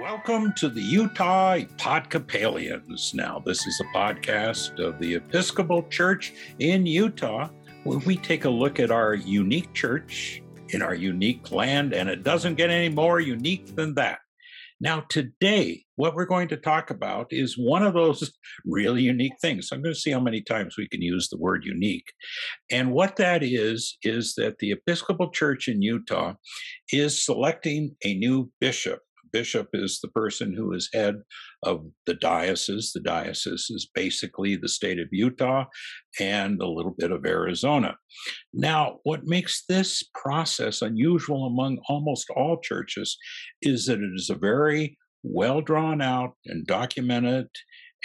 Welcome to the Utah Episcopalians. Now, this is a podcast of the Episcopal Church in Utah where we take a look at our unique church in our unique land, and it doesn't get any more unique than that. Now, today, what we're going to talk about is one of those really unique things. I'm going to see how many times we can use the word unique. And what that is, is that the Episcopal Church in Utah is selecting a new bishop bishop is the person who is head of the diocese. The diocese is basically the state of Utah and a little bit of Arizona. Now, what makes this process unusual among almost all churches is that it is a very well drawn out and documented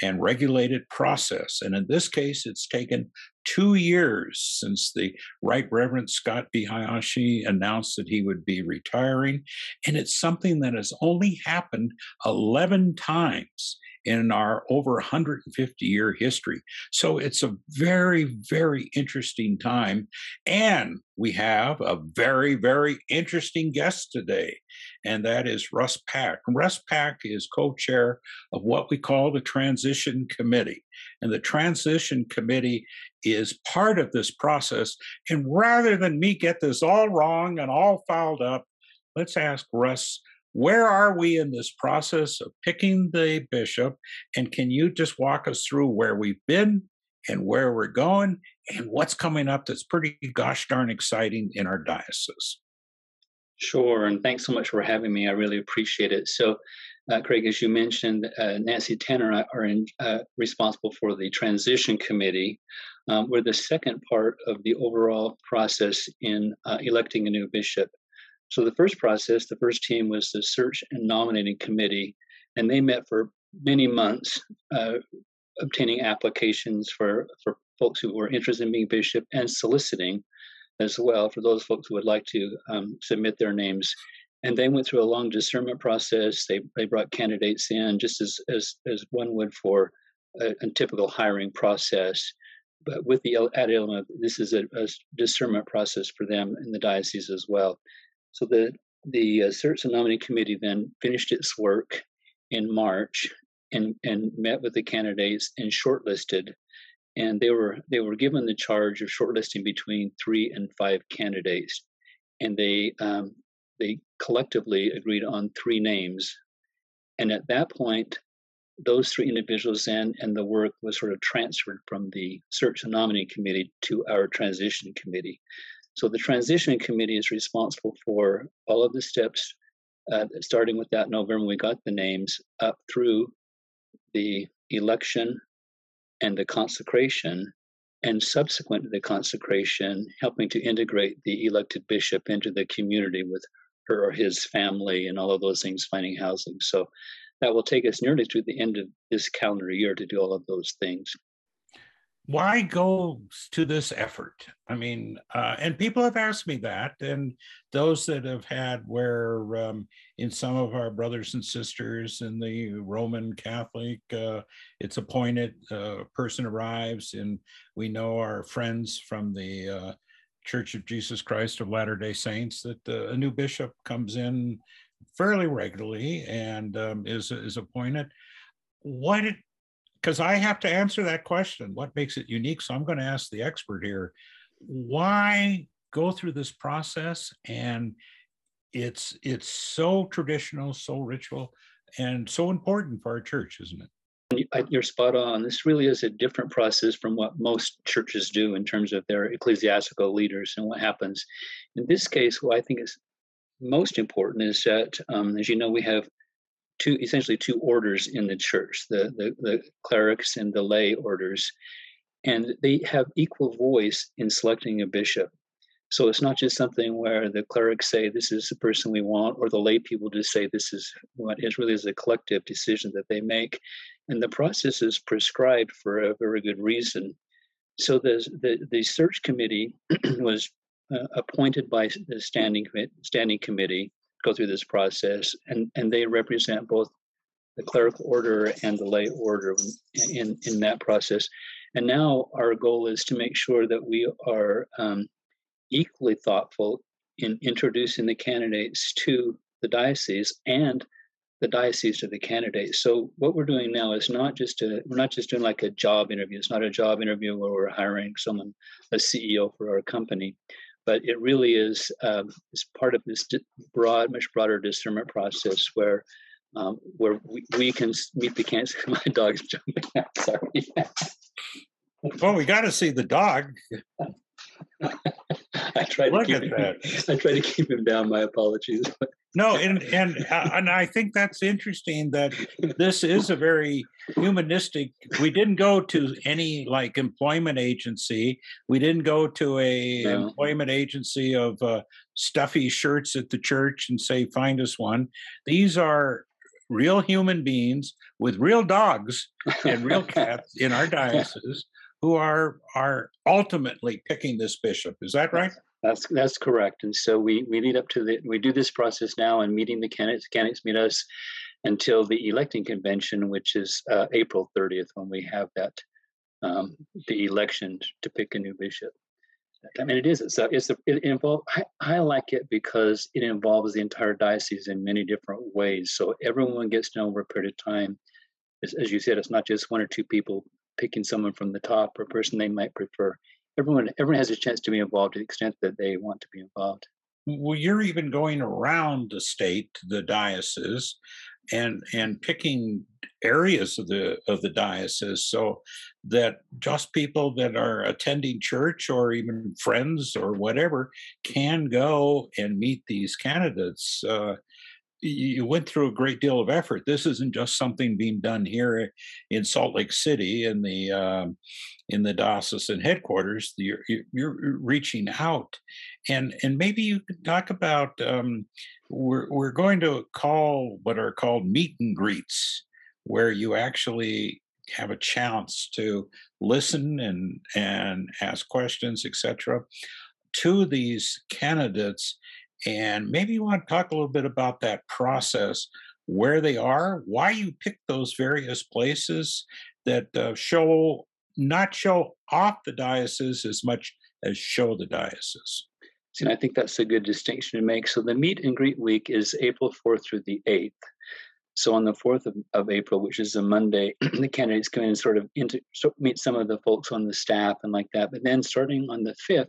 and regulated process. And in this case, it's taken two years since the Right Reverend Scott B. Hayashi announced that he would be retiring. And it's something that has only happened 11 times in our over 150 year history. So it's a very, very interesting time. And we have a very, very interesting guest today, and that is Russ Pack. Russ Pack is co chair of what we call the Transition Committee. And the Transition Committee is part of this process. And rather than me get this all wrong and all fouled up, let's ask Russ where are we in this process of picking the bishop? And can you just walk us through where we've been and where we're going and what's coming up that's pretty gosh darn exciting in our diocese? Sure, and thanks so much for having me. I really appreciate it. So, uh, Craig, as you mentioned, uh, Nancy Tanner are in, uh, responsible for the transition committee. Um, we're the second part of the overall process in uh, electing a new bishop. So the first process, the first team was the search and nominating committee, and they met for many months, uh, obtaining applications for for folks who were interested in being bishop and soliciting as well for those folks who would like to um, submit their names. And they went through a long discernment process. They they brought candidates in just as as as one would for a, a typical hiring process but with the added element, this is a, a, discernment process for them in the diocese as well. So the the uh, search and nominating committee then finished its work in March and and met with the candidates and shortlisted, and they were they were given the charge of shortlisting between three and five candidates, and they um, they collectively agreed on three names, and at that point. Those three individuals then, and the work was sort of transferred from the search and nominating committee to our transition committee. So the transition committee is responsible for all of the steps, uh, starting with that November, we got the names up through the election and the consecration, and subsequent to the consecration, helping to integrate the elected bishop into the community with her or his family and all of those things, finding housing. So that will take us nearly to the end of this calendar year to do all of those things why go to this effort? I mean, uh, and people have asked me that, and those that have had where um, in some of our brothers and sisters in the Roman Catholic, uh, it's appointed, a uh, person arrives, and we know our friends from the uh, Church of Jesus Christ of Latter day Saints that uh, a new bishop comes in fairly regularly and um, is, is appointed. What because I have to answer that question. What makes it unique? So I'm going to ask the expert here. Why go through this process? And it's it's so traditional, so ritual, and so important for our church, isn't it? You're spot on. This really is a different process from what most churches do in terms of their ecclesiastical leaders and what happens. In this case, what I think is most important is that, um, as you know, we have two essentially two orders in the church the, the, the clerics and the lay orders. And they have equal voice in selecting a bishop. So it's not just something where the clerics say this is the person we want or the lay people just say this is what is really is a collective decision that they make. And the process is prescribed for a very good reason. So the the, the search committee was uh, appointed by the standing standing committee go through this process, and, and they represent both the clerical order and the lay order in, in that process. And now our goal is to make sure that we are um, equally thoughtful in introducing the candidates to the diocese and the diocese to the candidates. So what we're doing now is not just a we're not just doing like a job interview. It's not a job interview where we're hiring someone, a CEO for our company, but it really is um, is part of this broad, much broader discernment process where um, where we, we can meet the cancer. My dog's jumping out. Sorry. well, we got to see the dog. I try to keep him, I try to keep him down. My apologies. No, and and uh, and I think that's interesting that this is a very humanistic. We didn't go to any like employment agency. We didn't go to a no. employment agency of uh, stuffy shirts at the church and say, "Find us one." These are real human beings with real dogs and real cats in our diocese who are are ultimately picking this bishop. Is that right? That's that's correct. And so we we lead up to the we do this process now and meeting the candidates. Candidates meet us until the electing convention, which is uh, April 30th, when we have that um, the election to pick a new bishop. I mean, it is. A, it's a, it involves. I, I like it because it involves the entire diocese in many different ways. So everyone gets to know over a period of time. As, as you said, it's not just one or two people picking someone from the top or a person they might prefer. Everyone, everyone has a chance to be involved to the extent that they want to be involved. Well, you're even going around the state, the diocese, and and picking areas of the of the diocese so that just people that are attending church or even friends or whatever can go and meet these candidates uh, you went through a great deal of effort. This isn't just something being done here in Salt Lake City in the um, in the diocesan headquarters. You're, you're, reaching out, and and maybe you could talk about. Um, we're we're going to call what are called meet and greets, where you actually have a chance to listen and and ask questions, etc. To these candidates and maybe you want to talk a little bit about that process, where they are, why you picked those various places that uh, show, not show off the diocese as much as show the diocese. See, I think that's a good distinction to make. So the meet and greet week is April 4th through the 8th. So on the 4th of, of April, which is a Monday, the candidates come in and sort of into, meet some of the folks on the staff and like that. But then starting on the 5th,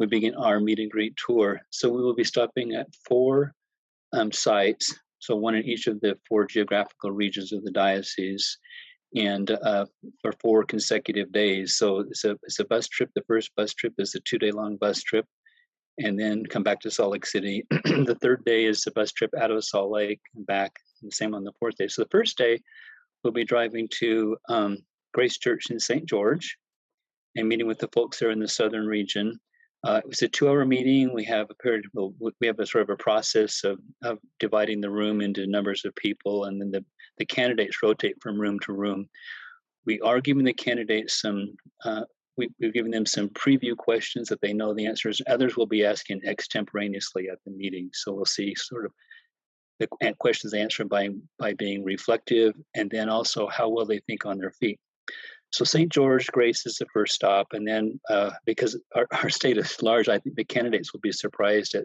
we begin our meet and greet tour. So we will be stopping at four um, sites, so one in each of the four geographical regions of the diocese, and uh, for four consecutive days. So it's a it's a bus trip. The first bus trip is a two day long bus trip, and then come back to Salt Lake City. the third day is a bus trip out of Salt Lake and back. And the same on the fourth day. So the first day, we'll be driving to um, Grace Church in St. George and meeting with the folks there in the southern region. Uh, it was a two-hour meeting. We have a period. Well, we have a sort of a process of, of dividing the room into numbers of people, and then the, the candidates rotate from room to room. We are giving the candidates some. Uh, we, we've given them some preview questions that they know the answers. Others will be asking extemporaneously at the meeting, so we'll see sort of the questions answered by by being reflective, and then also how well they think on their feet. So St. George Grace is the first stop, and then uh, because our, our state is large, I think the candidates will be surprised at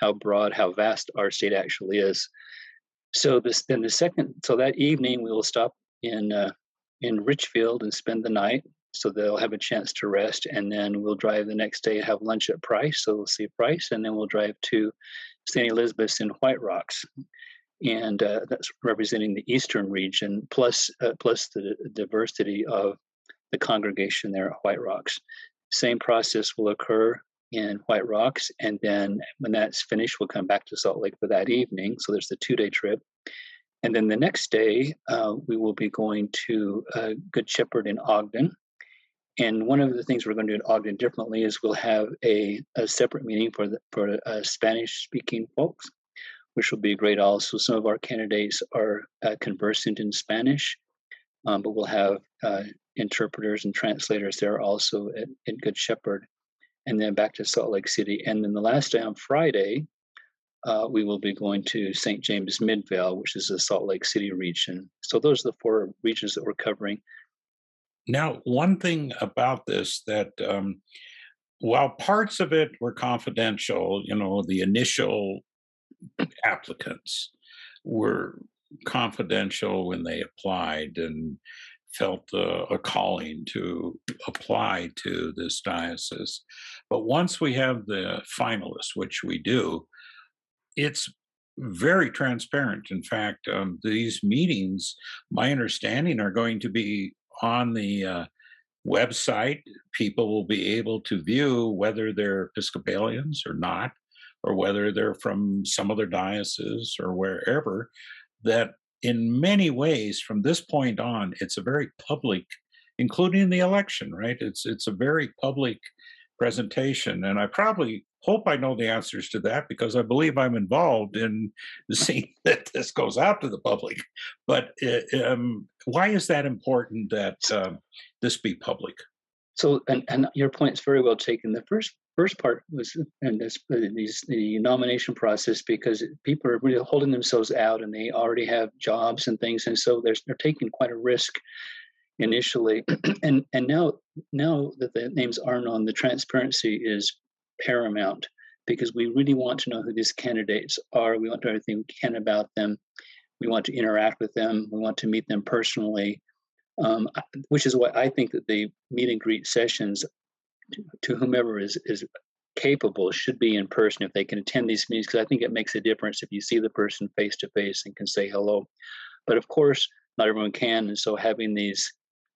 how broad, how vast our state actually is. So this then the second, so that evening we will stop in uh, in Richfield and spend the night, so they'll have a chance to rest, and then we'll drive the next day have lunch at Price, so we'll see Price, and then we'll drive to St. Elizabeth's in White Rocks and uh, that's representing the eastern region, plus uh, plus the diversity of the congregation there at White Rocks. Same process will occur in White Rocks, and then when that's finished, we'll come back to Salt Lake for that evening. So there's the two-day trip, and then the next day uh, we will be going to uh, Good Shepherd in Ogden. And one of the things we're going to do in Ogden differently is we'll have a, a separate meeting for the, for uh, Spanish-speaking folks which will be great also. Some of our candidates are uh, conversant in Spanish, um, but we'll have uh, interpreters and translators there also at, at, Good Shepherd, and then back to Salt Lake City. And then the last day on Friday, uh, we will be going to St. James Midvale, which is the Salt Lake City region. So those are the four regions that we're covering. Now, one thing about this that um, while parts of it were confidential, you know, the initial applicants were confidential when they applied and felt a calling to apply to this diocese. But once we have the finalists, which we do, it's very transparent. In fact, um, these meetings, my understanding, are going to be on the uh, website. People will be able to view whether they're Episcopalians or not, or whether they're from some other diocese or wherever. That in many ways, from this point on, it's a very public, including the election, right? It's it's a very public presentation, and I probably hope I know the answers to that because I believe I'm involved in seeing that this goes out to the public. But uh, um, why is that important that uh, this be public? So, and, and your point's very well taken. The first first part was and this these the nomination process because people are really holding themselves out and they already have jobs and things, and so they're they're taking quite a risk initially, and and now now that the names are known, the transparency is paramount because we really want to know who these candidates are. We want to know everything we can about them. We want to interact with them. We want to meet them personally, um, which is why I think that the meet and greet sessions to, whomever is is capable should be in person if they can attend these meetings because I think it makes a difference if you see the person face to face and can say hello. But of course, not everyone can, and so having these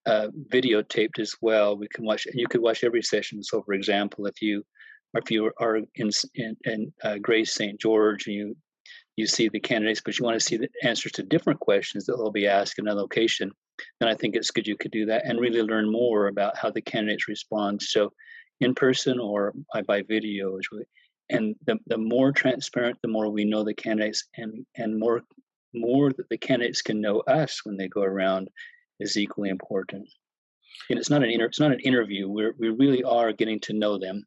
uh, videotaped as well, we can watch. And you could watch every session. So, for example, if you if you are in in, in uh, Grace St. George and you you see the candidates, but you want to see the answers to different questions that will be asked in a location, then I think it's good you could do that and really learn more about how the candidates respond. So, in person or by video is really, and the, the more transparent, the more we know the candidates, and and more more that the candidates can know us when they go around is equally important. And it's not an inter- it's not an interview. We we really are getting to know them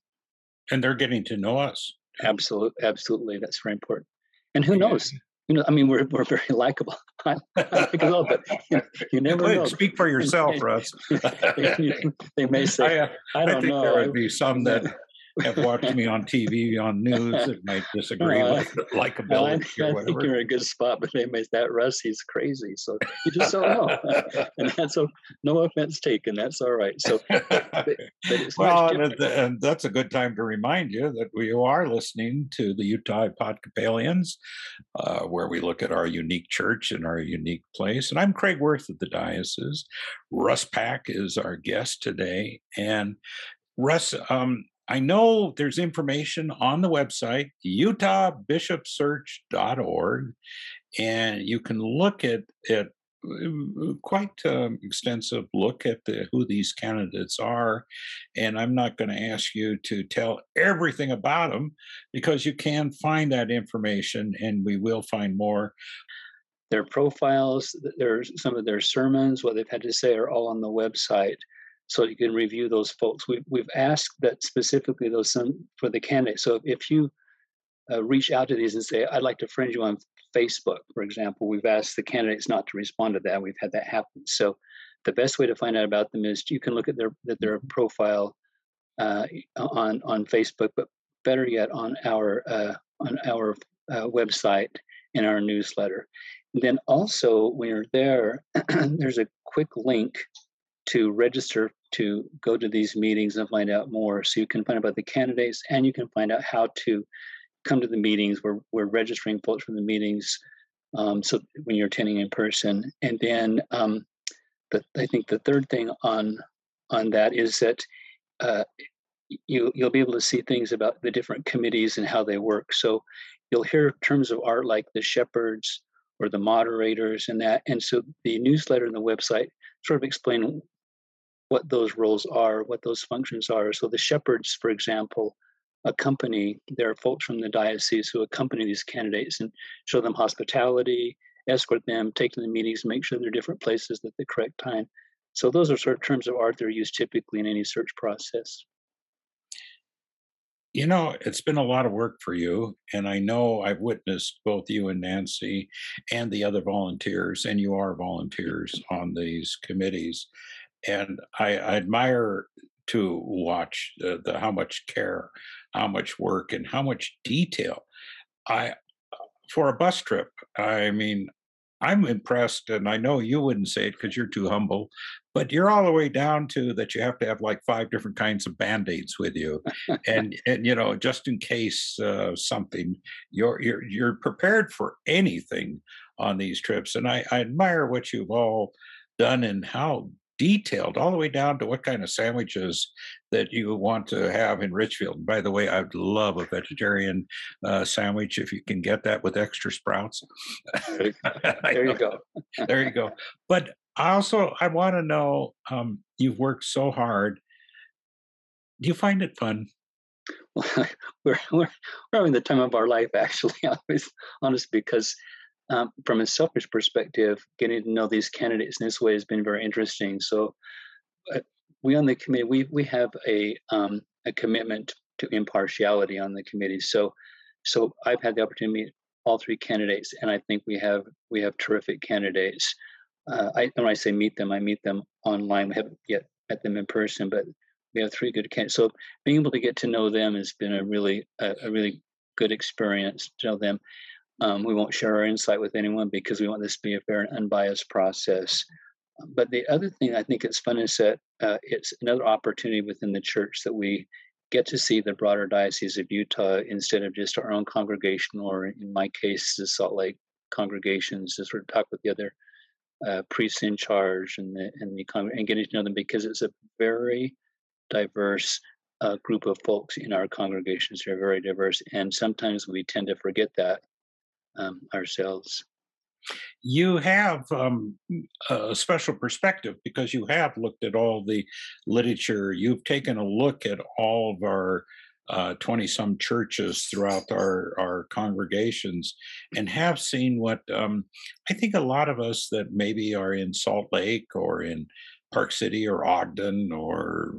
and they're getting to know us. Absolutely, absolutely, that's very important. And who knows? You know, I mean, we're we're very likable. I, like a little bit. you, you never Wait, know. Speak for yourself, Russ. they may say, I, uh, I don't I think know. there would be some that have watched me on TV, on news that might disagree No, I- with likability Well, I, or I think you're in a good spot, but they may that Russ, he's crazy. So you just don't know. and that's a, no offense taken. That's all right. So, but it's well, and, and that's a good time to remind you that we are listening to the Utah Podcapalians, uh, where we look at our unique church and our unique place. And I'm Craig Wirth of the Diocese. Russ Pack is our guest today. And Russ, um, I know there's information on the website, utahbishopsearch.org, and you can look at it quite um, extensive look at the, who these candidates are and i'm not going to ask you to tell everything about them because you can find that information and we will find more their profiles, th- there's some of their sermons, what they've had to say are all on the website. So you can review those folks. We've, we've asked that specifically those some for the candidates. So if you uh, reach out to these and say, I'd like to friend you on Facebook, for example, we've asked the candidates not to respond to that. We've had that happen. So the best way to find out about them is you can look at their at their profile uh, on on Facebook, but better yet on our uh, on our uh, website in our newsletter. And then also when you're there, there's a quick link to register to go to these meetings and find out more. So you can find out about the candidates and you can find out how to come to the meetings. We're, we're registering folks for the meetings. Um, so when you're attending in person, and then um, the, I think the third thing on on that is that uh, you you'll be able to see things about the different committees and how they work. So you'll hear terms of art like the shepherds or the moderators and that. And so the newsletter and the website sort of explain what those roles are, what those functions are. So the shepherds, for example, accompany there are folks from the diocese who accompany these candidates and show them hospitality, escort them, take them to the meetings, make sure they're different places at the correct time. So those are sort of terms of art that are used typically in any search process. You know, it's been a lot of work for you. And I know I've witnessed both you and Nancy and the other volunteers, and you are volunteers on these committees. And I, I admire to watch the, the how much care, how much work, and how much detail. I for a bus trip, I mean, I'm impressed, and I know you wouldn't say it because you're too humble, but you're all the way down to that you have to have like five different kinds of band-aids with you, and and you know just in case uh, something, you're you're you're prepared for anything on these trips, and I, I admire what you've all done and how detailed, all the way down to what kind of sandwiches that you want to have in Richfield. By the way, I'd love a vegetarian uh, sandwich if you can get that with extra sprouts. there you go. there you go. But I also, I want to know um, you've worked so hard. Do you find it fun? Well, we're, we're, we're having the time of our life, actually, honest, because um, from a selfish perspective, getting to know these candidates in this way has been very interesting. So, uh, we on the committee, we we have a um, a commitment to impartiality on the committee. So, so I've had the opportunity to meet all three candidates, and I think we have we have terrific candidates. Uh, I when I say meet them, I meet them online. We haven't yet met them in person, but we have three good candidates. So being able to get to know them has been a really a, a really good experience to know them. Um, we won't share our insight with anyone because we want this to be a fair and unbiased process. But the other thing I think it's fun is that uh, it's another opportunity within the church that we get to see the broader diocese of Utah instead of just our own congregation, or in my case, the Salt Lake congregations, to sort of talk with the other uh, priests in charge and the and the and getting to know them because it's a very diverse uh, group of folks in our congregations. They're very diverse, and sometimes we tend to forget that um, ourselves. You have um, a special perspective because you have looked at all the literature. You've taken a look at all of our 20 uh, some churches throughout our, our congregations and have seen what um, I think a lot of us that maybe are in Salt Lake or in Park City or Ogden or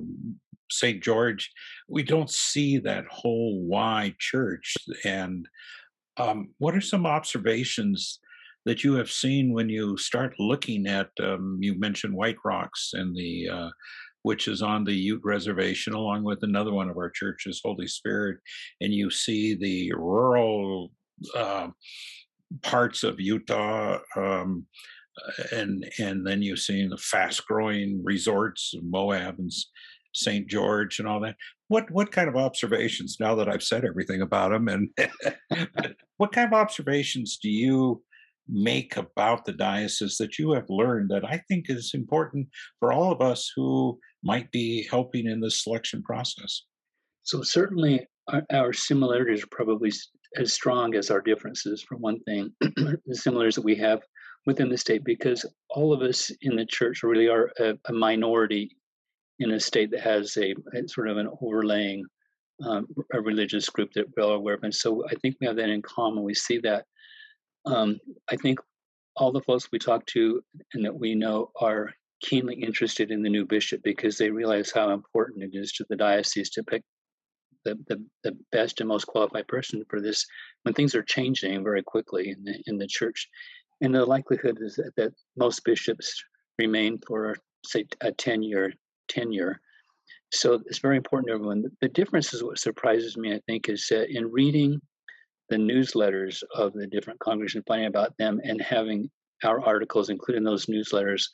St. George, we don't see that whole wide church. And um, what are some observations that you have seen when you start looking at? Um, you mentioned White Rocks and the uh, which is on the Ute Reservation, along with another one of our churches, Holy Spirit, and you see the rural uh, parts of Utah. Um, and and then you see the fast growing resorts of Moab and St. George and all that. What what kind of observations now that I've said everything about them and what kind of observations do you make about the diocese that you have learned that I think is important for all of us who might be helping in this selection process? So certainly our, our similarities are probably as strong as our differences for one thing the similarities that we have within the state because all of us in the church really are a, a minority in a state that has a, a sort of an overlaying um, a religious group that we're all aware of. And so I think we have that in common. We see that. Um, I think all the folks we talk to and that we know are keenly interested in the new bishop because they realize how important it is to the diocese to pick the, the, the best and most qualified person for this when things are changing very quickly in the, in the church. And the likelihood is that, that most bishops remain for, say, a 10 year tenure. So it's very important to everyone. The difference is what surprises me, I think, is that in reading the newsletters of the different congregations, finding about them, and having our articles included in those newsletters,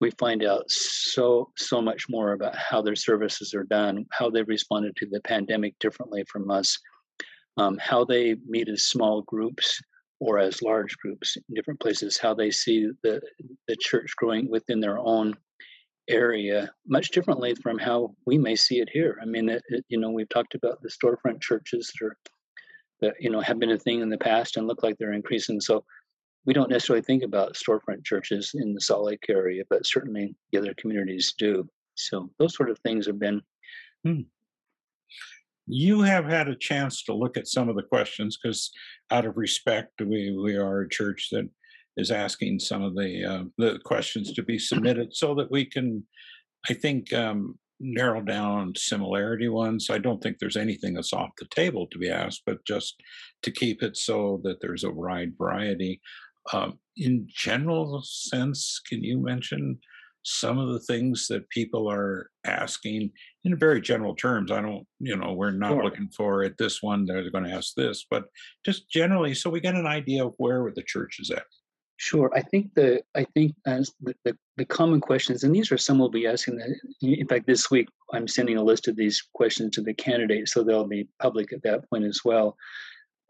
we find out so so much more about how their services are done, how they've responded to the pandemic differently from us, um, how they meet as small groups or as large groups in different places, how they see the the church growing within their own area much differently from how we may see it here. I mean, it, it, you know, we've talked about the storefront churches that are that you know have been a thing in the past and look like they're increasing. So we don't necessarily think about storefront churches in the Salt Lake area, but certainly the other communities do. So those sort of things have been. Hmm. You have had a chance to look at some of the questions because, out of respect, we we are a church that is asking some of the uh, the questions to be submitted so that we can, I think, um, narrow down similarity ones. I don't think there's anything that's off the table to be asked, but just to keep it so that there's a wide variety. Um, in general sense, can you mention some of the things that people are asking in very general terms? I don't, you know, we're not sure. looking for at this one they're going to ask this, but just generally, so we get an idea of where the church is at. Sure. I think the I think as the, the, the, common questions, and these are some we'll be asking. That, in fact, this week I'm sending a list of these questions to the candidates, so they'll be public at that point as well.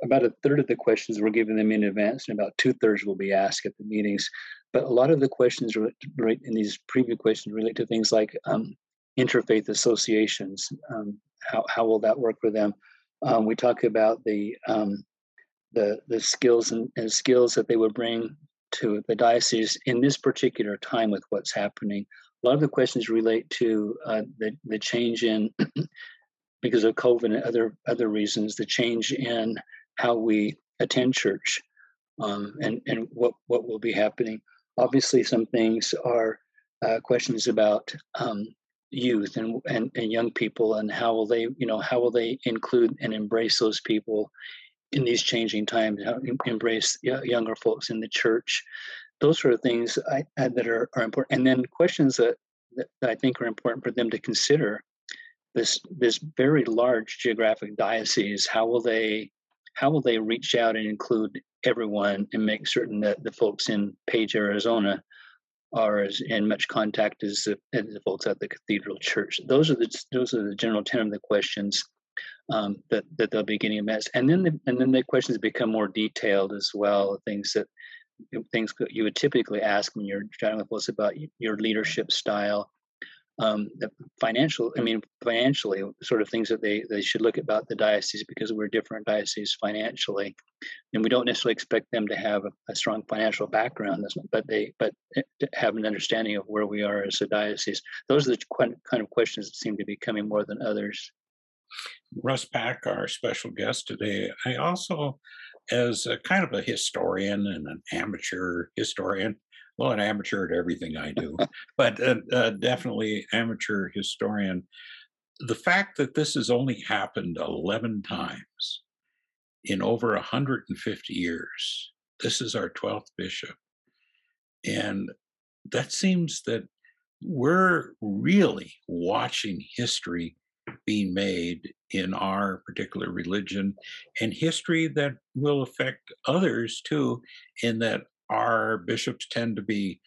About a third of the questions we're giving them in advance, and about two thirds will be asked at the meetings. But a lot of the questions right in these preview questions relate to things like um, interfaith associations. Um, how how will that work for them? Um, we talk about the um, the the skills and, and, skills that they would bring to the diocese in this particular time with what's happening. A lot of the questions relate to uh, the the change in because of COVID and other other reasons, the change in how we attend church, um, and and what what will be happening. Obviously, some things are uh, questions about um, youth and, and and young people, and how will they you know how will they include and embrace those people in these changing times, embrace younger folks in the church. Those are things I, I, that are, are important. And then questions that, that I think are important for them to consider. This this very large geographic diocese, how will they how will they reach out and include everyone and make certain that the folks in Page, Arizona, are as in much contact as the, as the folks at the Cathedral Church? Those are the those are the general tenor of the questions um, that that they'll be getting a And then the, and then the questions become more detailed as well. Things that things you would typically ask when you're chatting with us about your leadership style, um, the financial. I mean, financially, sort of things that they they should look about the diocese because we're different dioceses financially, and we don't necessarily expect them to have a, a strong financial background, but they but eh, have an understanding of where we are as a diocese. Those are the kind of questions that seem to be coming more than others. Russ Pack, our special guest today. I also, as a kind of a historian and an amateur historian, well, an amateur at everything I do, but uh, uh, definitely amateur historian. The fact that this has only happened 11 times in over 150 years, this is our 12th bishop. And that seems that we're really watching history being made in our particular religion and history that will affect others too, in that our bishops tend to be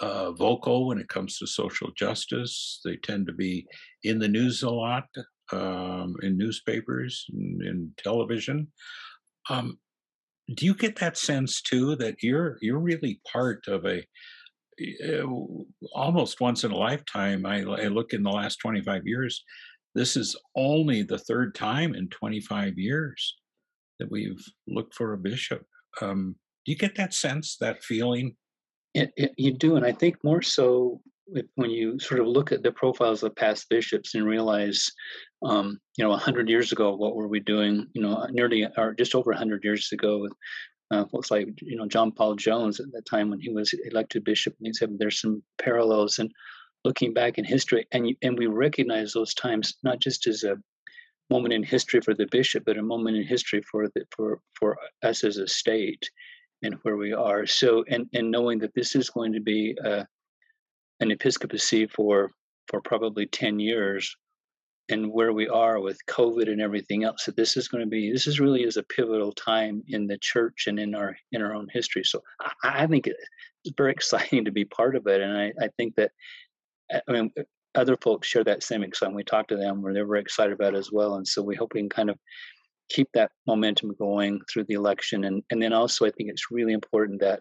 uh, vocal when it comes to social justice. They tend to be in the news a lot, um, in newspapers, and in television. Um, do you get that sense too that you're you're really part of a uh, almost once in a lifetime? I, I look in the last 25 years this is only the third time in 25 years that we've looked for a bishop. Um, do you get that sense, that feeling? It, it, you do, and I think more so when you sort of look at the profiles of past bishops and realize, um, you know, hundred years ago, what were we doing? You know, nearly or just over hundred years ago, uh, folks like you know John Paul Jones at that time when he was elected bishop, and he said there's some parallels, and looking back in history, and and we recognize those times not just as a moment in history for the bishop, but a moment in history for the, for for us as a state and where we are. So, and and knowing that this is going to be uh, an episcopacy for for probably ten years, and where we are with COVID and everything else, that this is going to be this is really is a pivotal time in the church and in our in our own history. So, I, I think it's very exciting to be part of it, and I, I think that I mean, other folks share that same excitement. We talk to them where they're very excited about it as well. And so we hope we can kind of keep that momentum going through the election. And, and then also, I think it's really important that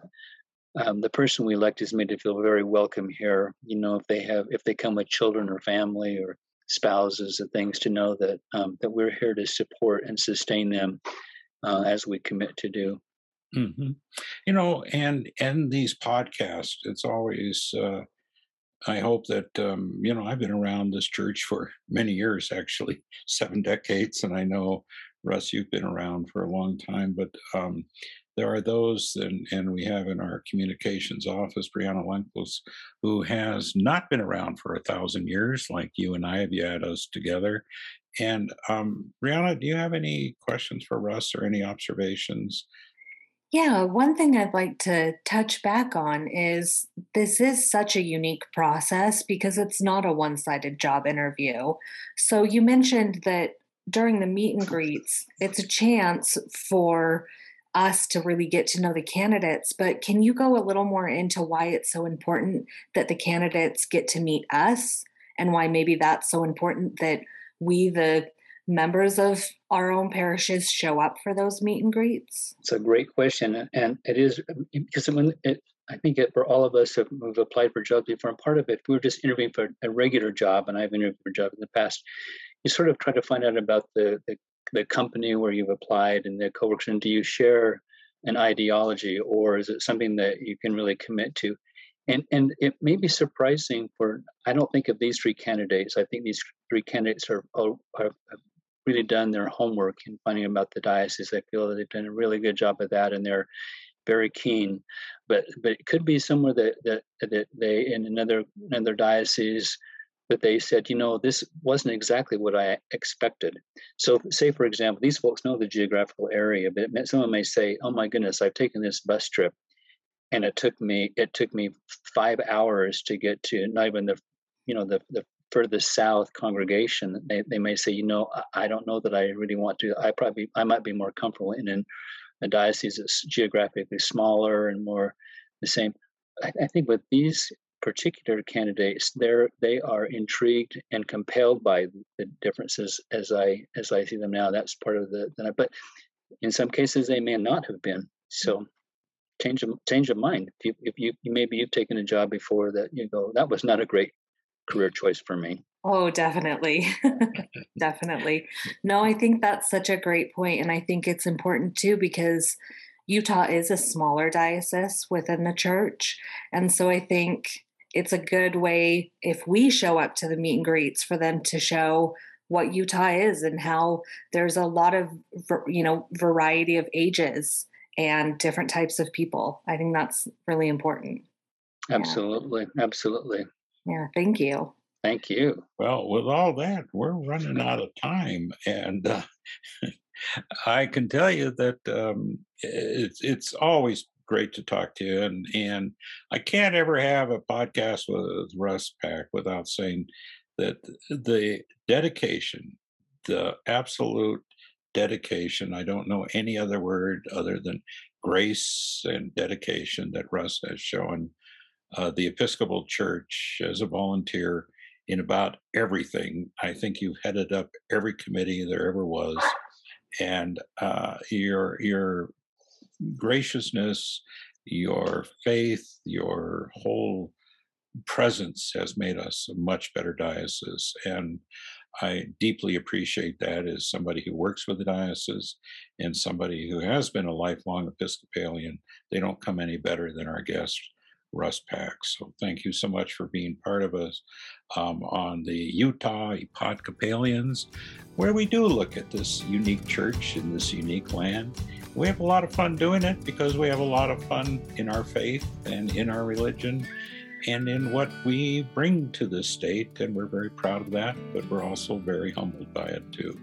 um, the person we elect is made to feel very welcome here. You know, if they have, if they come with children or family or spouses and things, to know that um, that we're here to support and sustain them uh, as we commit to do. Mm-hmm. You know, and and these podcasts, it's always uh, I hope that um, you know I've been around this church for many years, actually seven decades, and I know Russ, you've been around for a long time. But um, there are those, and, and we have in our communications office Brianna Lunkles, who has not been around for a thousand years, like you and I have you had us together. And um, Brianna, do you have any questions for Russ or any observations yeah, one thing I'd like to touch back on is this is such a unique process because it's not a one sided job interview. So you mentioned that during the meet and greets, it's a chance for us to really get to know the candidates. But can you go a little more into why it's so important that the candidates get to meet us and why maybe that's so important that we, the members of our own parishes, show up for those meet and greets? It's a great question. And it is because when it, I think it, for all of us who have applied for jobs before, and part of it, if we were just interviewing for a regular job, and I've interviewed for a job in the past. You sort of try to find out about the, the the company where you've applied and the coworkers and do you share an ideology or is it something that you can really commit to and and it may be surprising for i don't think of these three candidates i think these three candidates are, are, are really done their homework in finding about the diocese i feel that they've done a really good job of that and they're very keen but but it could be somewhere that that that they in another another diocese but they said, you know, this wasn't exactly what I expected. So, say for example, these folks know the geographical area, but someone may say, "Oh my goodness, I've taken this bus trip, and it took me it took me five hours to get to not even the, you know, the the furthest south congregation." They they may say, you know, I don't know that I really want to. I probably I might be more comfortable in, in a diocese that's geographically smaller and more the same. I, I think with these particular candidates, they're they are intrigued and compelled by the differences as I as I see them now. That's part of the, the but in some cases they may not have been. So change of change of mind. If you, if you maybe you've taken a job before that you go that was not a great career choice for me. Oh, definitely. definitely. No, I think that's such a great point and I think it's important too because Utah is a smaller diocese within the church. And so I think it's a good way if we show up to the meet and greets for them to show what Utah is and how there's a lot of you know variety of ages and different types of people. I think that's really important. Absolutely, yeah. absolutely. Yeah, thank you. Thank you. Well, with all that, we're running out of time, and uh, I can tell you that um, it's it's always great to talk to you. And and I can't ever have a podcast with Russ Pack without saying that the dedication, the absolute dedication, I don't know any other word other than grace and dedication that Russ has shown uh, the Episcopal Church as a volunteer in about everything. I think you've headed up every committee there ever was, and uh, your your graciousness, your faith, your whole presence has made us a much better diocese. And I deeply appreciate that as somebody who works with the diocese and somebody who has been a lifelong Episcopalian. They don't come any better than our guest, Russ Pack. So thank you so much for being part of us um, on the Utah Episcopalians, where we do look at this unique church in this unique land we have a lot of fun doing it because we have a lot of fun in our faith and in our religion and in what we bring to this state. And we're very proud of that, but we're also very humbled by it too.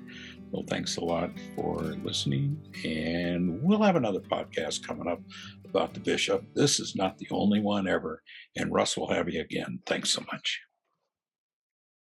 Well, thanks a lot for listening. And we'll have another podcast coming up about the bishop. This is not the only one ever. And Russ will have you again. Thanks so much.